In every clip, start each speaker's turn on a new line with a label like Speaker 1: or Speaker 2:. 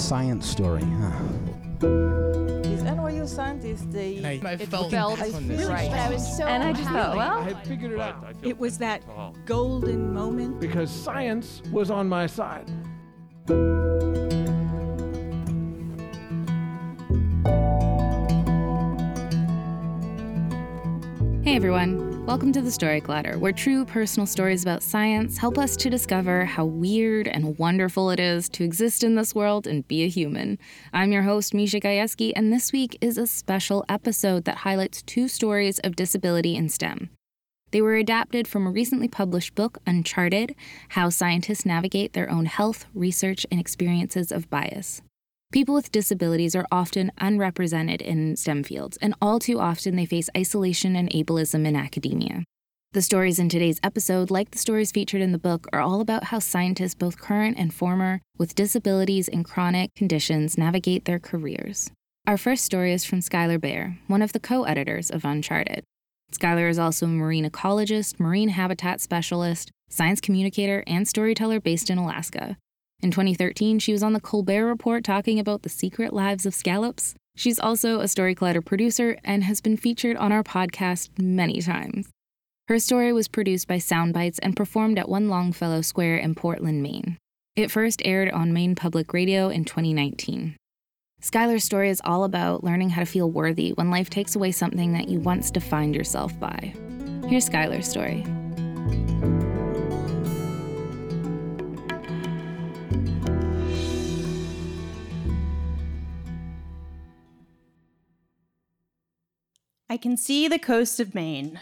Speaker 1: Science story, huh?
Speaker 2: These NYU scientists, they
Speaker 3: And I
Speaker 2: it
Speaker 3: felt
Speaker 2: felt
Speaker 3: this one
Speaker 2: really
Speaker 3: right.
Speaker 2: I was so
Speaker 4: And I just thought, well,
Speaker 5: I figured it out
Speaker 6: It was that golden moment.
Speaker 5: because science was on my side.
Speaker 4: Hey everyone, welcome to the Story Collider, where true personal stories about science help us to discover how weird and wonderful it is to exist in this world and be a human. I'm your host, Misha Gajewski, and this week is a special episode that highlights two stories of disability in STEM. They were adapted from a recently published book, Uncharted How Scientists Navigate Their Own Health, Research, and Experiences of Bias. People with disabilities are often unrepresented in STEM fields, and all too often they face isolation and ableism in academia. The stories in today's episode, like the stories featured in the book, are all about how scientists, both current and former, with disabilities and chronic conditions navigate their careers. Our first story is from Skylar Bayer, one of the co editors of Uncharted. Skylar is also a marine ecologist, marine habitat specialist, science communicator, and storyteller based in Alaska. In 2013, she was on the Colbert Report talking about the secret lives of scallops. She's also a Story Collider producer and has been featured on our podcast many times. Her story was produced by Soundbites and performed at One Longfellow Square in Portland, Maine. It first aired on Maine Public Radio in 2019. Skylar's story is all about learning how to feel worthy when life takes away something that you once defined yourself by. Here's Skylar's story.
Speaker 7: I can see the coast of Maine,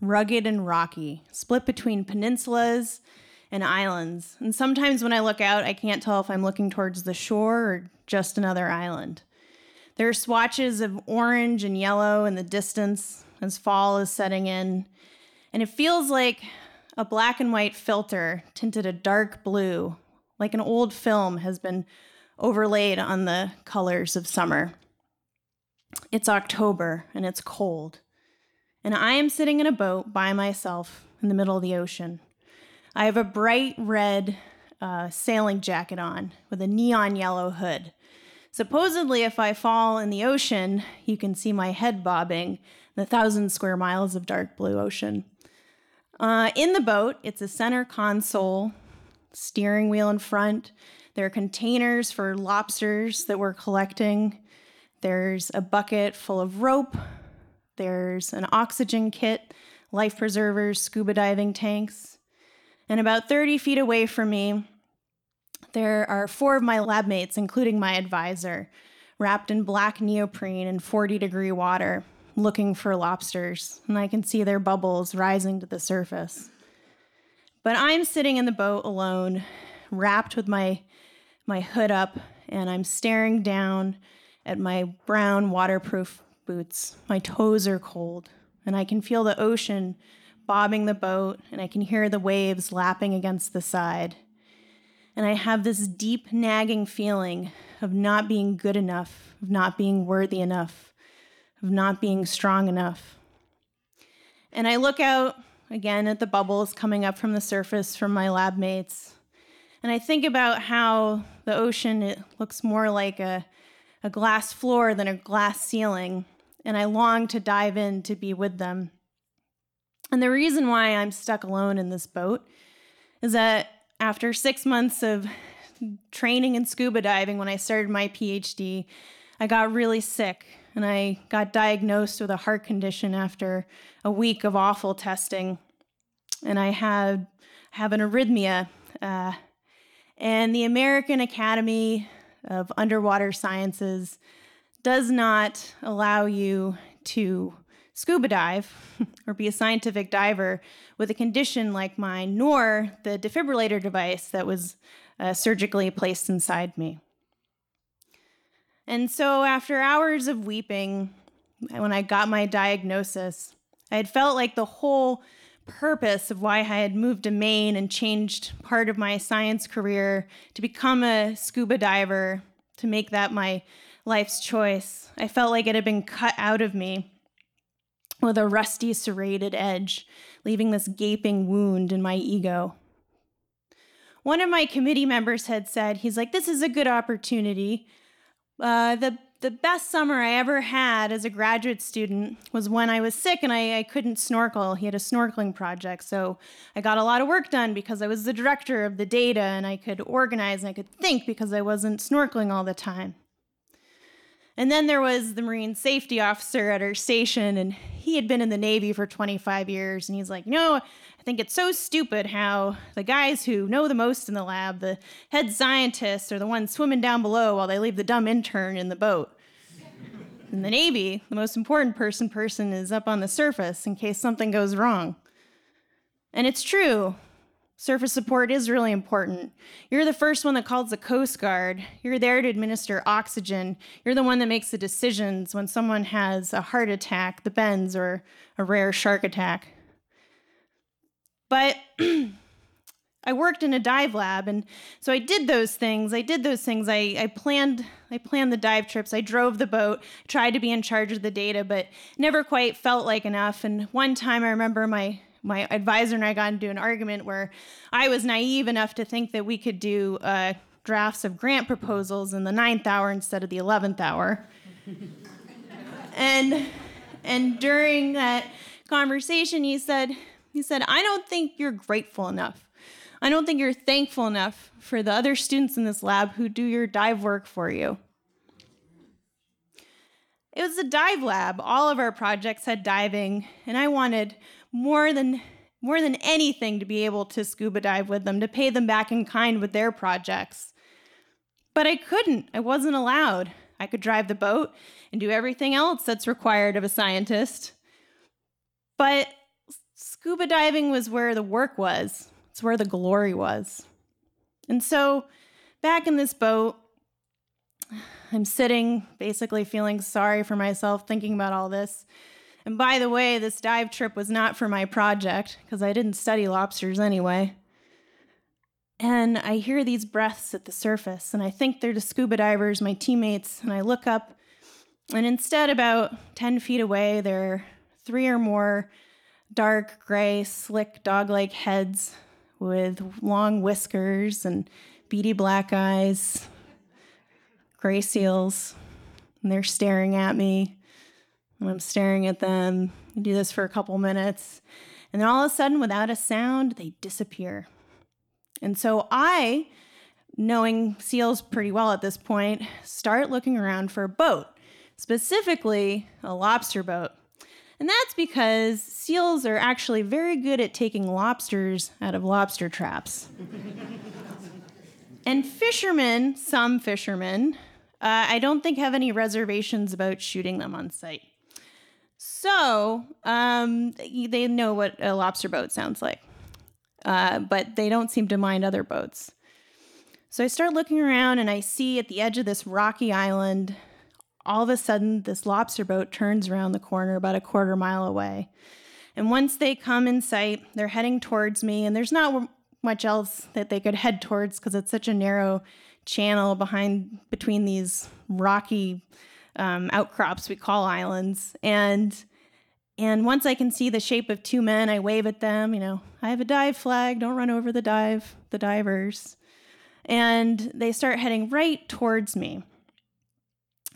Speaker 7: rugged and rocky, split between peninsulas and islands. And sometimes when I look out, I can't tell if I'm looking towards the shore or just another island. There are swatches of orange and yellow in the distance as fall is setting in, and it feels like a black and white filter tinted a dark blue, like an old film has been overlaid on the colors of summer. It's October and it's cold. And I am sitting in a boat by myself in the middle of the ocean. I have a bright red uh, sailing jacket on with a neon yellow hood. Supposedly, if I fall in the ocean, you can see my head bobbing in the thousand square miles of dark blue ocean. Uh, in the boat, it's a center console, steering wheel in front. There are containers for lobsters that we're collecting. There's a bucket full of rope. There's an oxygen kit, life preservers, scuba diving tanks. And about 30 feet away from me, there are four of my lab mates, including my advisor, wrapped in black neoprene in 40 degree water, looking for lobsters. And I can see their bubbles rising to the surface. But I'm sitting in the boat alone, wrapped with my, my hood up, and I'm staring down at my brown waterproof boots. My toes are cold, and I can feel the ocean bobbing the boat, and I can hear the waves lapping against the side. And I have this deep, nagging feeling of not being good enough, of not being worthy enough, of not being strong enough. And I look out again at the bubbles coming up from the surface from my lab mates. And I think about how the ocean it looks more like a a glass floor than a glass ceiling, and I long to dive in to be with them. And the reason why I'm stuck alone in this boat is that after six months of training in scuba diving, when I started my PhD, I got really sick and I got diagnosed with a heart condition after a week of awful testing. And I had have an arrhythmia. Uh, and the American Academy of Underwater Sciences does not allow you to scuba dive or be a scientific diver with a condition like mine, nor the defibrillator device that was uh, surgically placed inside me. And so, after hours of weeping, when I got my diagnosis, I had felt like the whole purpose of why I had moved to Maine and changed part of my science career to become a scuba diver, to make that my life's choice. I felt like it had been cut out of me with a rusty, serrated edge, leaving this gaping wound in my ego. One of my committee members had said, he's like, this is a good opportunity. Uh, the the best summer I ever had as a graduate student was when I was sick and I, I, couldn't snorkel. He had a snorkeling project. So I got a lot of work done because I was the director of the data and I could organize and I could think because I wasn't snorkeling all the time. And then there was the Marine safety officer at our station, and he had been in the Navy for 25 years. And he's like, No, I think it's so stupid how the guys who know the most in the lab, the head scientists, are the ones swimming down below while they leave the dumb intern in the boat. In the Navy, the most important person person is up on the surface in case something goes wrong. And it's true. Surface support is really important. You're the first one that calls the Coast Guard. You're there to administer oxygen. You're the one that makes the decisions when someone has a heart attack, the bends, or a rare shark attack. But I worked in a dive lab, and so I did those things. I did those things. I, I planned I planned the dive trips. I drove the boat, tried to be in charge of the data, but never quite felt like enough. And one time I remember my my advisor and I got into an argument where I was naive enough to think that we could do uh, drafts of grant proposals in the ninth hour instead of the 11th hour. and, and during that conversation, he said, he said, I don't think you're grateful enough. I don't think you're thankful enough for the other students in this lab who do your dive work for you. It was a dive lab. All of our projects had diving, and I wanted more than more than anything to be able to scuba dive with them, to pay them back in kind with their projects. But I couldn't. I wasn't allowed. I could drive the boat and do everything else that's required of a scientist. But scuba diving was where the work was. It's where the glory was. And so, back in this boat, I'm sitting, basically feeling sorry for myself, thinking about all this. And by the way, this dive trip was not for my project because I didn't study lobsters anyway. And I hear these breaths at the surface, and I think they're the scuba divers, my teammates. And I look up, and instead, about 10 feet away, there are three or more dark gray, slick dog like heads with long whiskers and beady black eyes, gray seals. And they're staring at me. And I'm staring at them. I do this for a couple minutes. And then all of a sudden, without a sound, they disappear. And so I, knowing seals pretty well at this point, start looking around for a boat, specifically a lobster boat. And that's because seals are actually very good at taking lobsters out of lobster traps. and fishermen, some fishermen, uh, I don't think have any reservations about shooting them on sight. So um, they know what a lobster boat sounds like, uh, but they don't seem to mind other boats. So I start looking around and I see at the edge of this rocky island, all of a sudden, this lobster boat turns around the corner about a quarter mile away. And once they come in sight, they're heading towards me, and there's not much else that they could head towards because it's such a narrow channel behind between these rocky um, outcrops we call islands. And and once I can see the shape of two men, I wave at them. You know, I have a dive flag. Don't run over the dive, the divers. And they start heading right towards me.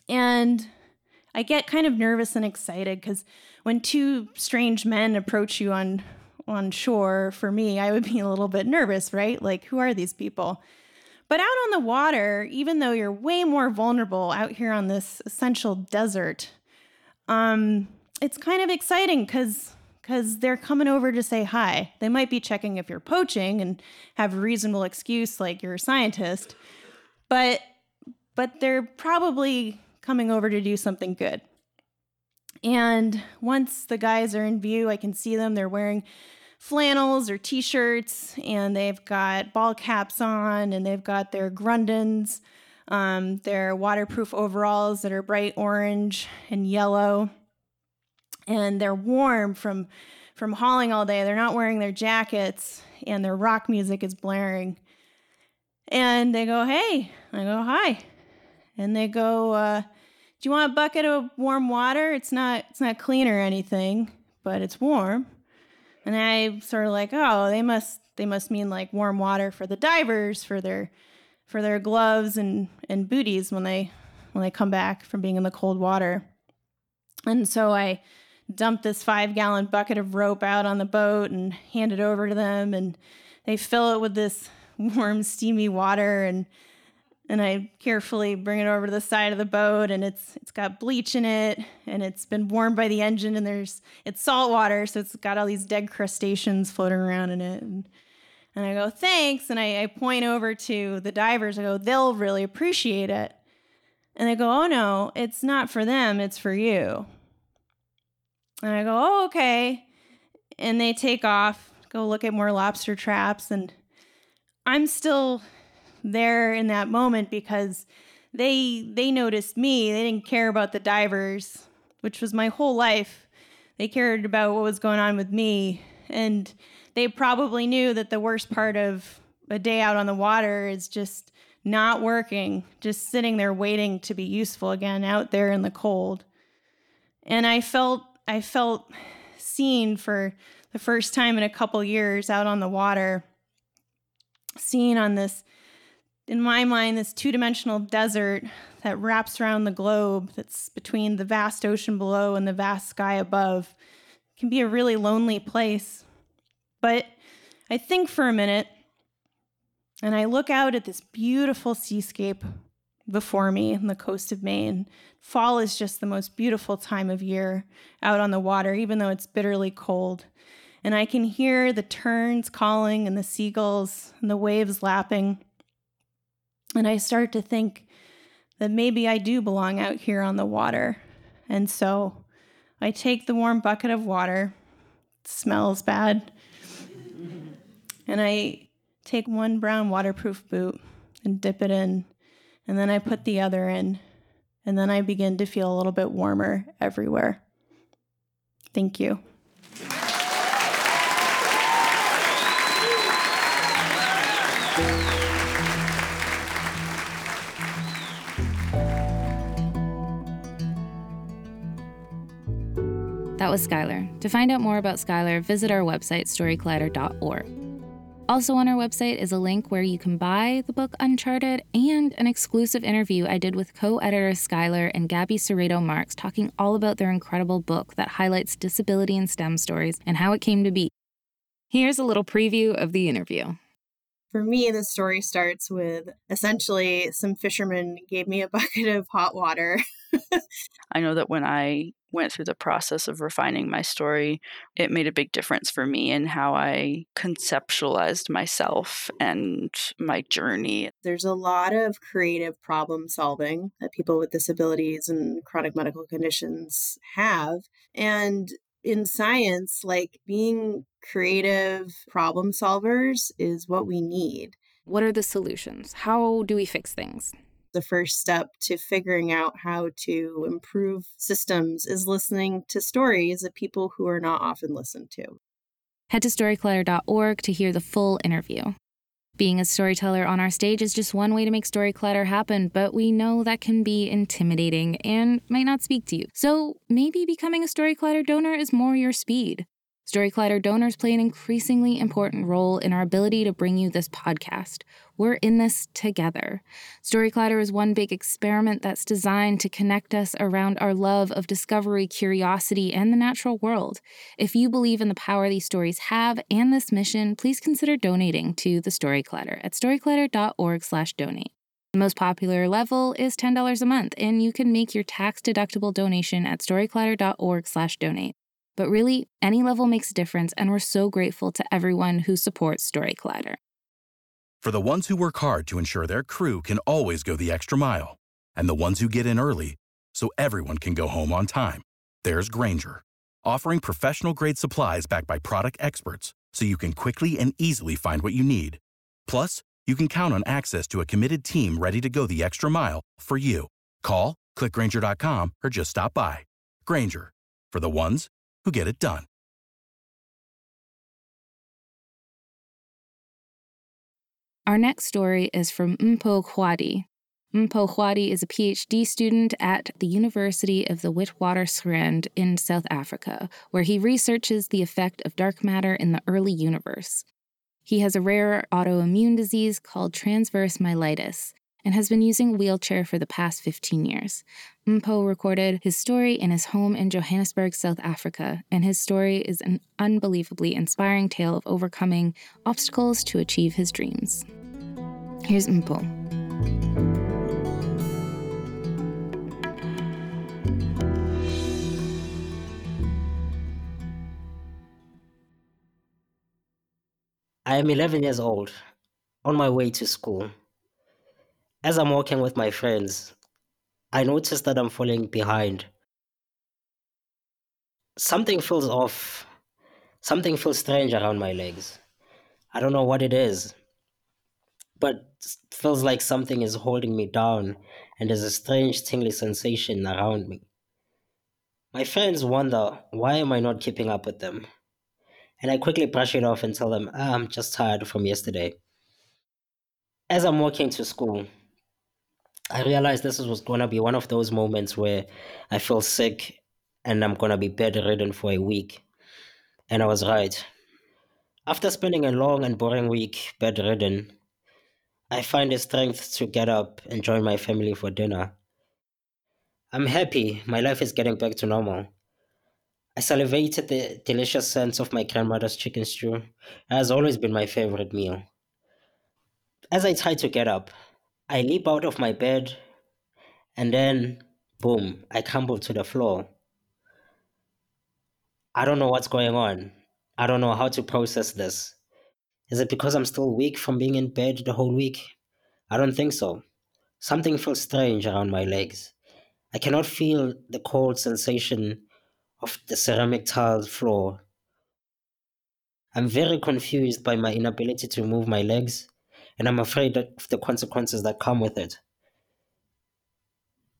Speaker 7: And I get kind of nervous and excited because when two strange men approach you on on shore, for me, I would be a little bit nervous, right? Like, who are these people? But out on the water, even though you're way more vulnerable out here on this essential desert, um, it's kind of exciting because because they're coming over to say hi. They might be checking if you're poaching and have a reasonable excuse like you're a scientist, but but they're probably coming over to do something good. And once the guys are in view, I can see them. They're wearing flannels or t-shirts and they've got ball caps on and they've got their grundens Um, they're waterproof overalls that are bright orange and yellow, and they're warm from from hauling all day. They're not wearing their jackets, and their rock music is blaring. And they go, "Hey," I go, "Hi," and they go, uh, "Do you want a bucket of warm water? It's not it's not clean or anything, but it's warm." And I sort of like, "Oh, they must they must mean like warm water for the divers for their for their gloves and and booties when they when they come back from being in the cold water." And so I dump this five gallon bucket of rope out on the boat and hand it over to them and they fill it with this warm steamy water and and I carefully bring it over to the side of the boat and it's it's got bleach in it and it's been warmed by the engine and there's it's salt water so it's got all these dead crustaceans floating around in it. And and I go thanks and I, I point over to the divers. I go they'll really appreciate it. And they go oh no it's not for them it's for you and I go, oh, okay. And they take off, go look at more lobster traps. And I'm still there in that moment because they they noticed me. They didn't care about the divers, which was my whole life. They cared about what was going on with me. And they probably knew that the worst part of a day out on the water is just not working, just sitting there waiting to be useful again out there in the cold. And I felt I felt seen for the first time in a couple years out on the water, seen on this, in my mind, this two dimensional desert that wraps around the globe, that's between the vast ocean below and the vast sky above. It can be a really lonely place. But I think for a minute and I look out at this beautiful seascape before me on the coast of Maine. Fall is just the most beautiful time of year out on the water, even though it's bitterly cold. And I can hear the terns calling and the seagulls and the waves lapping. And I start to think that maybe I do belong out here on the water. And so I take the warm bucket of water, it smells bad, and I take one brown waterproof boot and dip it in and then I put the other in, and then I begin to feel a little bit warmer everywhere. Thank you.
Speaker 4: That was Skylar. To find out more about Skylar, visit our website, storycollider.org. Also, on our website is a link where you can buy the book Uncharted and an exclusive interview I did with co editor Skylar and Gabi Serrato Marks talking all about their incredible book that highlights disability in STEM stories and how it came to be. Here's a little preview of the interview.
Speaker 7: For me, the story starts with essentially some fishermen gave me a bucket of hot water.
Speaker 3: I know that when I went through the process of refining my story, it made a big difference for me in how I conceptualized myself and my journey.
Speaker 7: There's a lot of creative problem solving that people with disabilities and chronic medical conditions have. And in science, like being creative problem solvers is what we need.
Speaker 4: What are the solutions? How do we fix things?
Speaker 7: The first step to figuring out how to improve systems is listening to stories of people who are not often listened to.
Speaker 4: Head to storycollider.org to hear the full interview. Being a storyteller on our stage is just one way to make Story Collider happen, but we know that can be intimidating and might not speak to you. So maybe becoming a Story Collider donor is more your speed. Story Collider donors play an increasingly important role in our ability to bring you this podcast. We're in this together. Story Collider is one big experiment that's designed to connect us around our love of discovery, curiosity, and the natural world. If you believe in the power these stories have and this mission, please consider donating to the Story Collider at storycollider.org/donate. The most popular level is $10 a month, and you can make your tax-deductible donation at storycollider.org/donate. But really, any level makes a difference, and we're so grateful to everyone who supports Story Collider.
Speaker 8: For the ones who work hard to ensure their crew can always go the extra mile, and the ones who get in early so everyone can go home on time, there's Grainger, offering professional grade supplies backed by product experts so you can quickly and easily find what you need. Plus, you can count on access to a committed team ready to go the extra mile for you. Call, clickgrainger.com, or just stop by. Grainger, for the ones who get it done.
Speaker 4: Our next story is from Mpho Kgoadi. Mpho Kgoadi is a PhD student at the University of the Witwatersrand in South Africa, where he researches the effect of dark matter in the early universe. He has a rare autoimmune disease called transverse myelitis and has been using wheelchair for the past 15 years. Mpho recorded his story in his home in Johannesburg, South Africa, and his story is an unbelievably inspiring tale of overcoming obstacles to achieve his dreams. Here's Mpho.
Speaker 9: I am 11 years old, on my way to school. As I'm walking with my friends, I notice that I'm falling behind. Something feels off. Something feels strange around my legs. I don't know what it is, but it feels like something is holding me down and there's a strange tingly sensation around me. My friends wonder why am I not keeping up with them? And I quickly brush it off and tell them, ah, I'm just tired from yesterday. As I'm walking to school, I realized this was going to be one of those moments where I feel sick and I'm going to be bedridden for a week. And I was right. After spending a long and boring week bedridden, I find the strength to get up and join my family for dinner. I'm happy my life is getting back to normal. I salivated the delicious scent of my grandmother's chicken stew. It has always been my favorite meal. As I try to get up, I leap out of my bed and then, boom, I crumble to the floor. I don't know what's going on. I don't know how to process this. Is it because I'm still weak from being in bed the whole week? I don't think so. Something feels strange around my legs. I cannot feel the cold sensation of the ceramic tiled floor. I'm very confused by my inability to move my legs, and I'm afraid of the consequences that come with it.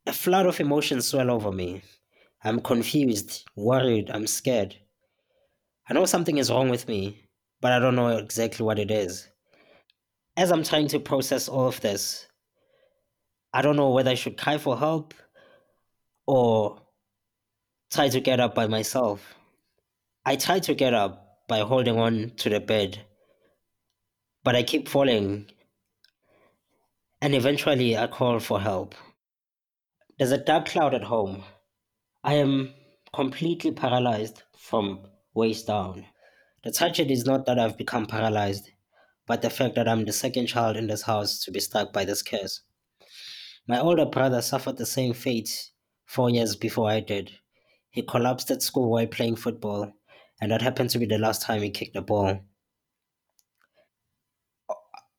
Speaker 9: A flood of emotions swell over me. I'm confused, worried, I'm scared. I know something is wrong with me, but I don't know exactly what it is. As I'm trying to process all of this, I don't know whether I should cry for help or try to get up by myself. I try to get up by holding on to the bed, but I keep falling, and eventually I call for help. There's a dark cloud at home. I am completely paralyzed from waist down. The tragedy is not that I've become paralyzed, but the fact that I'm the second child in this house to be struck by this curse. My older brother suffered the same fate four years before I did. He collapsed at school while playing football, and that happened to be the last time he kicked a ball.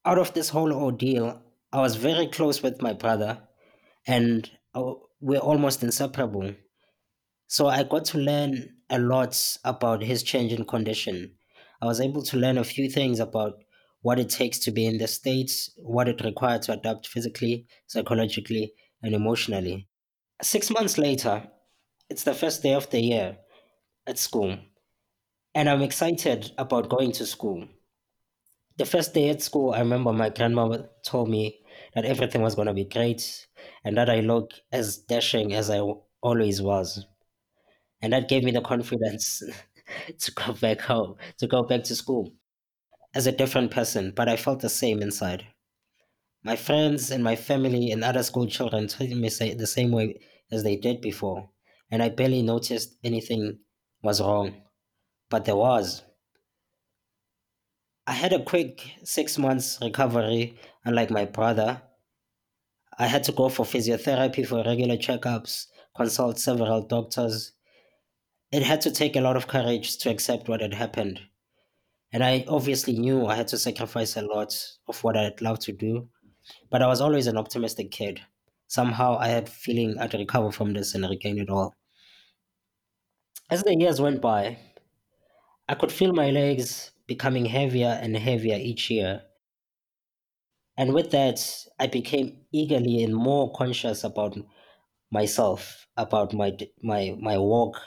Speaker 9: Out of this whole ordeal, I was very close with my brother, and uh, we're almost inseparable. So I got to learn a lot about his changing condition. I was able to learn a few things about what it takes to be in the States, what it required to adapt physically, psychologically, and emotionally. Six months later, it's the first day of the year at school, and I'm excited about going to school. The first day at school, I remember my grandmother told me that everything was going to be great and that I look as dashing as I always was. And that gave me the confidence to go back home, to go back to school as a different person, but I felt the same inside. My friends and my family and other school children treated me the same way as they did before and I barely noticed anything was wrong. But there was. I had a quick six months recovery, unlike my brother. I had to go for physiotherapy for regular checkups, consult several doctors. It had to take a lot of courage to accept what had happened. And I obviously knew I had to sacrifice a lot of what I'd love to do, but I was always an optimistic kid. Somehow I had feeling I'd recover from this and regain it all. As the years went by, I could feel my legs becoming heavier and heavier each year. And with that, I became eagerly and more conscious about myself, about my my my walk,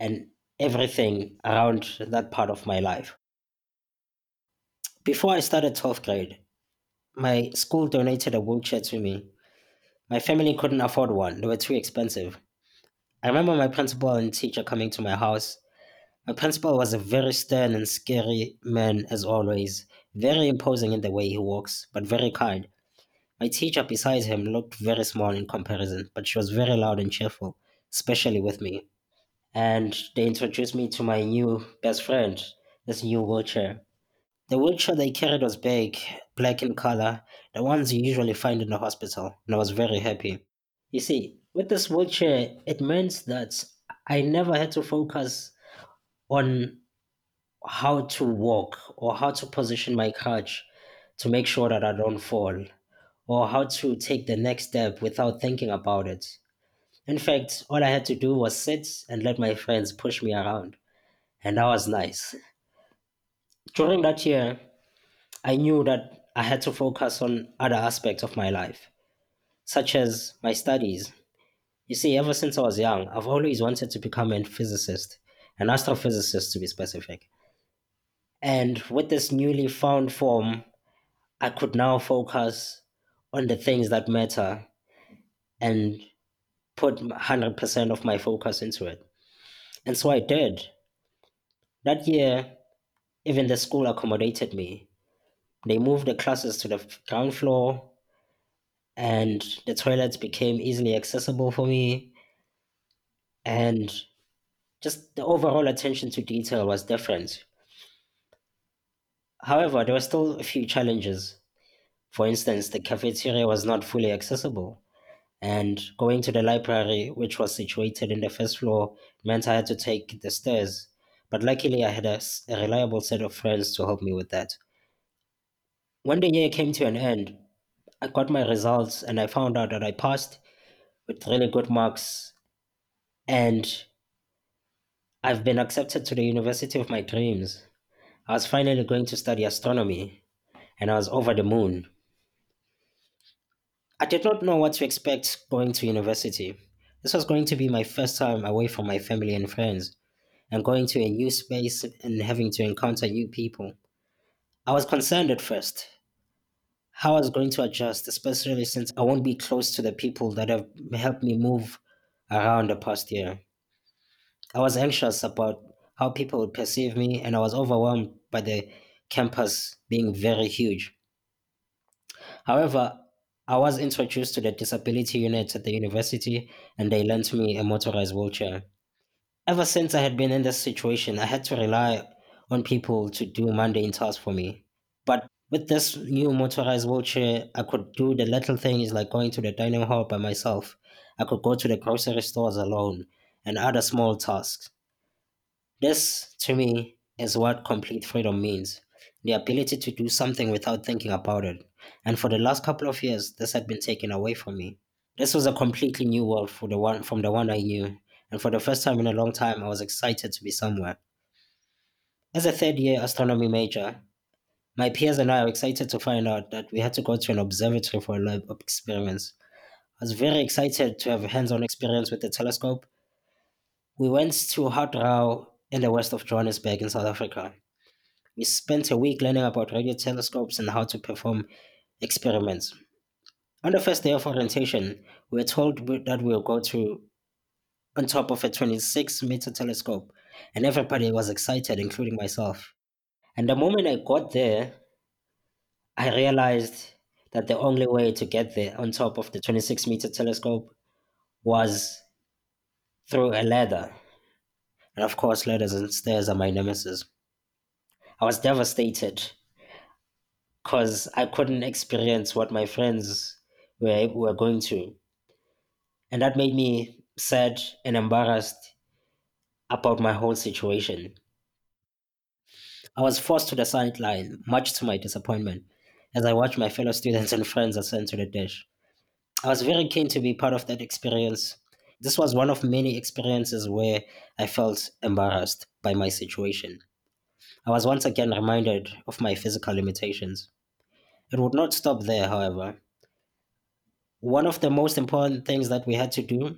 Speaker 9: and everything around that part of my life. Before I started 12th grade, my school donated a wheelchair to me. My family couldn't afford one, they were too expensive. I remember my principal and teacher coming to my house. My principal was a very stern and scary man, as always, very imposing in the way he walks, but very kind. My teacher beside him looked very small in comparison, but she was very loud and cheerful, especially with me. And they introduced me to my new best friend, this new wheelchair. The wheelchair they carried was big, black in color, the ones you usually find in the hospital, and I was very happy. You see, with this wheelchair, it meant that I never had to focus on how to walk or how to position my crutch to make sure that I don't fall or how to take the next step without thinking about it. In fact, all I had to do was sit and let my friends push me around, and that was nice. During that year, I knew that I had to focus on other aspects of my life, such as my studies. You see, ever since I was young, I've always wanted to become a physicist, an astrophysicist to be specific. And with this newly found form, I could now focus on the things that matter and put 100% of my focus into it. And so I did. That year, even the school accommodated me. They moved the classes to the ground floor, and the toilets became easily accessible for me. And just the overall attention to detail was different. However, there were still a few challenges. For instance, the cafeteria was not fully accessible, and going to the library, which was situated in the first floor, meant I had to take the stairs. But luckily, I had a, reliable set of friends to help me with that. When the year came to an end, I got my results and I found out that I passed with really good marks. And I've been accepted to the university of my dreams. I was finally going to study astronomy, and I was over the moon. I did not know what to expect going to university. This was going to be my first time away from my family and friends, and going to a new space and having to encounter new people. I was concerned at first how I was going to adjust, especially since I won't be close to the people that have helped me move around the past year. I was anxious about how people would perceive me, and I was overwhelmed by the campus being very huge. However, I was introduced to the disability unit at the university, and they lent me a motorized wheelchair. Ever since I had been in this situation, I had to rely on people to do mundane tasks for me. But with this new motorized wheelchair, I could do the little things like going to the dining hall by myself. I could go to the grocery stores alone and other small tasks. This, to me, is what complete freedom means the ability to do something without thinking about it. And for the last couple of years, this had been taken away from me. This was a completely new world for the one from the one I knew, and for the first time in a long time, I was excited to be somewhere. As a third year astronomy major, my peers and I were excited to find out that we had to go to an observatory for a lab experience. I was very excited to have a hands on experience with the telescope. We went to Hout in the west of Johannesburg in South Africa. We spent a week learning about radio telescopes and how to perform experiments. On the first day of orientation, we were told that we'll go to on top of a 26 meter telescope, and everybody was excited, including myself. And the moment I got there, I realized that the only way to get there on top of the 26 meter telescope was through a ladder. And of course, ladders and stairs are my nemesis. I was devastated because I couldn't experience what my friends were, were going to. And that made me sad and embarrassed about my whole situation. I was forced to the sideline, much to my disappointment, as I watched my fellow students and friends ascend to the dish. I was very keen to be part of that experience. This was one of many experiences where I felt embarrassed by my situation. I was once again reminded of my physical limitations. It would not stop there, however. One of the most important things that we had to do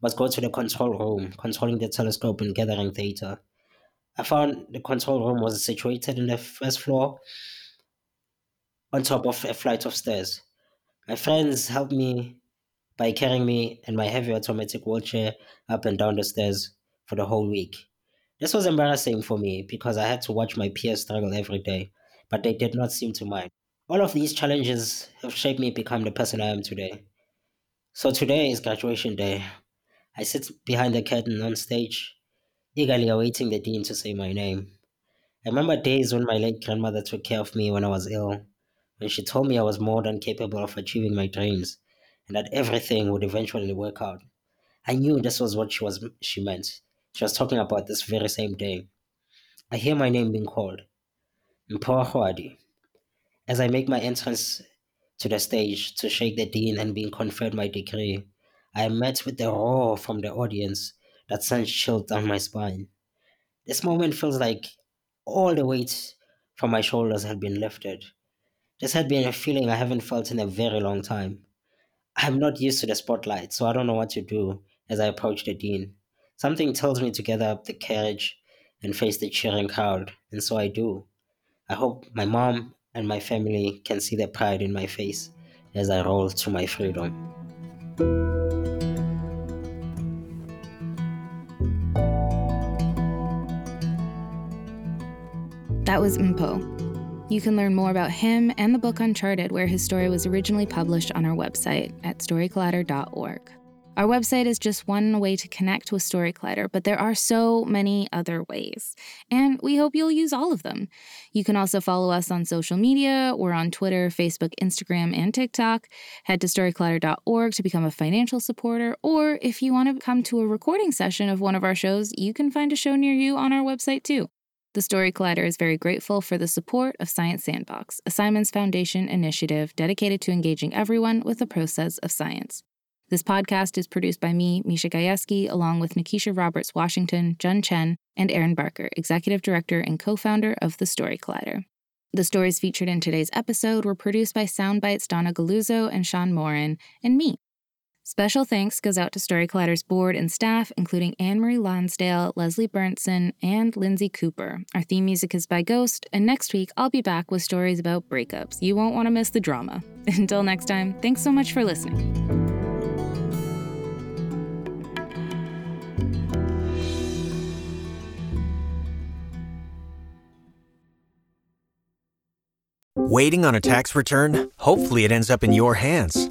Speaker 9: was go to the control room, controlling the telescope and gathering data. I found the control room was situated in the first floor on top of a flight of stairs. My friends helped me by carrying me and my heavy automatic wheelchair up and down the stairs for the whole week. This was embarrassing for me because I had to watch my peers struggle every day, but they did not seem to mind. All of these challenges have shaped me become the person I am today. So today is graduation day. I sit behind the curtain on stage, eagerly awaiting the dean to say my name. I remember days when my late grandmother took care of me when I was ill, when she told me I was more than capable of achieving my dreams and that everything would eventually work out. I knew this was what she was she meant. She was talking about this very same day. I hear my name being called. Mpho As I make my entrance to the stage to shake the dean and being conferred my degree, I am met with a roar from the audience that sends chills down my spine. This moment feels like all the weight from my shoulders had been lifted. This had been a feeling I haven't felt in a very long time. I'm not used to the spotlight, so I don't know what to do as I approach the dean. Something tells me to gather up the courage and face the cheering crowd, and so I do. I hope my mom and my family can see the pride in my face as I roll to my freedom.
Speaker 4: That was Mpho, you can learn more about him and the book Uncharted, where his story was originally published on our website at storycollider.org. Our website is just one way to connect with Story Collider, but there are so many other ways, and we hope you'll use all of them. You can also follow us on social media. We're on Twitter, Facebook, Instagram, and TikTok. Head to storycollider.org to become a financial supporter, or if you want to come to a recording session of one of our shows, you can find a show near you on our website too. The Story Collider is very grateful for the support of Science Sandbox, a Simons Foundation initiative dedicated to engaging everyone with the process of science. This podcast is produced by me, Misha Gajewski, along with Nikisha Roberts Washington, Jun Chen, and Erin Barker, Executive Director and co founder of The Story Collider. The stories featured in today's episode were produced by Soundbites Donna Galuzzo and Sean Morin, and me, Special thanks goes out to Story Collider's board and staff, including Anne Marie Lonsdale, Leslie Bernson, and Lindsay Cooper. Our theme music is by Ghost, and next week I'll be back with stories about breakups. You won't want to miss the drama. Until next time, thanks so much for listening.
Speaker 10: Waiting on a tax return? Hopefully, it ends up in your hands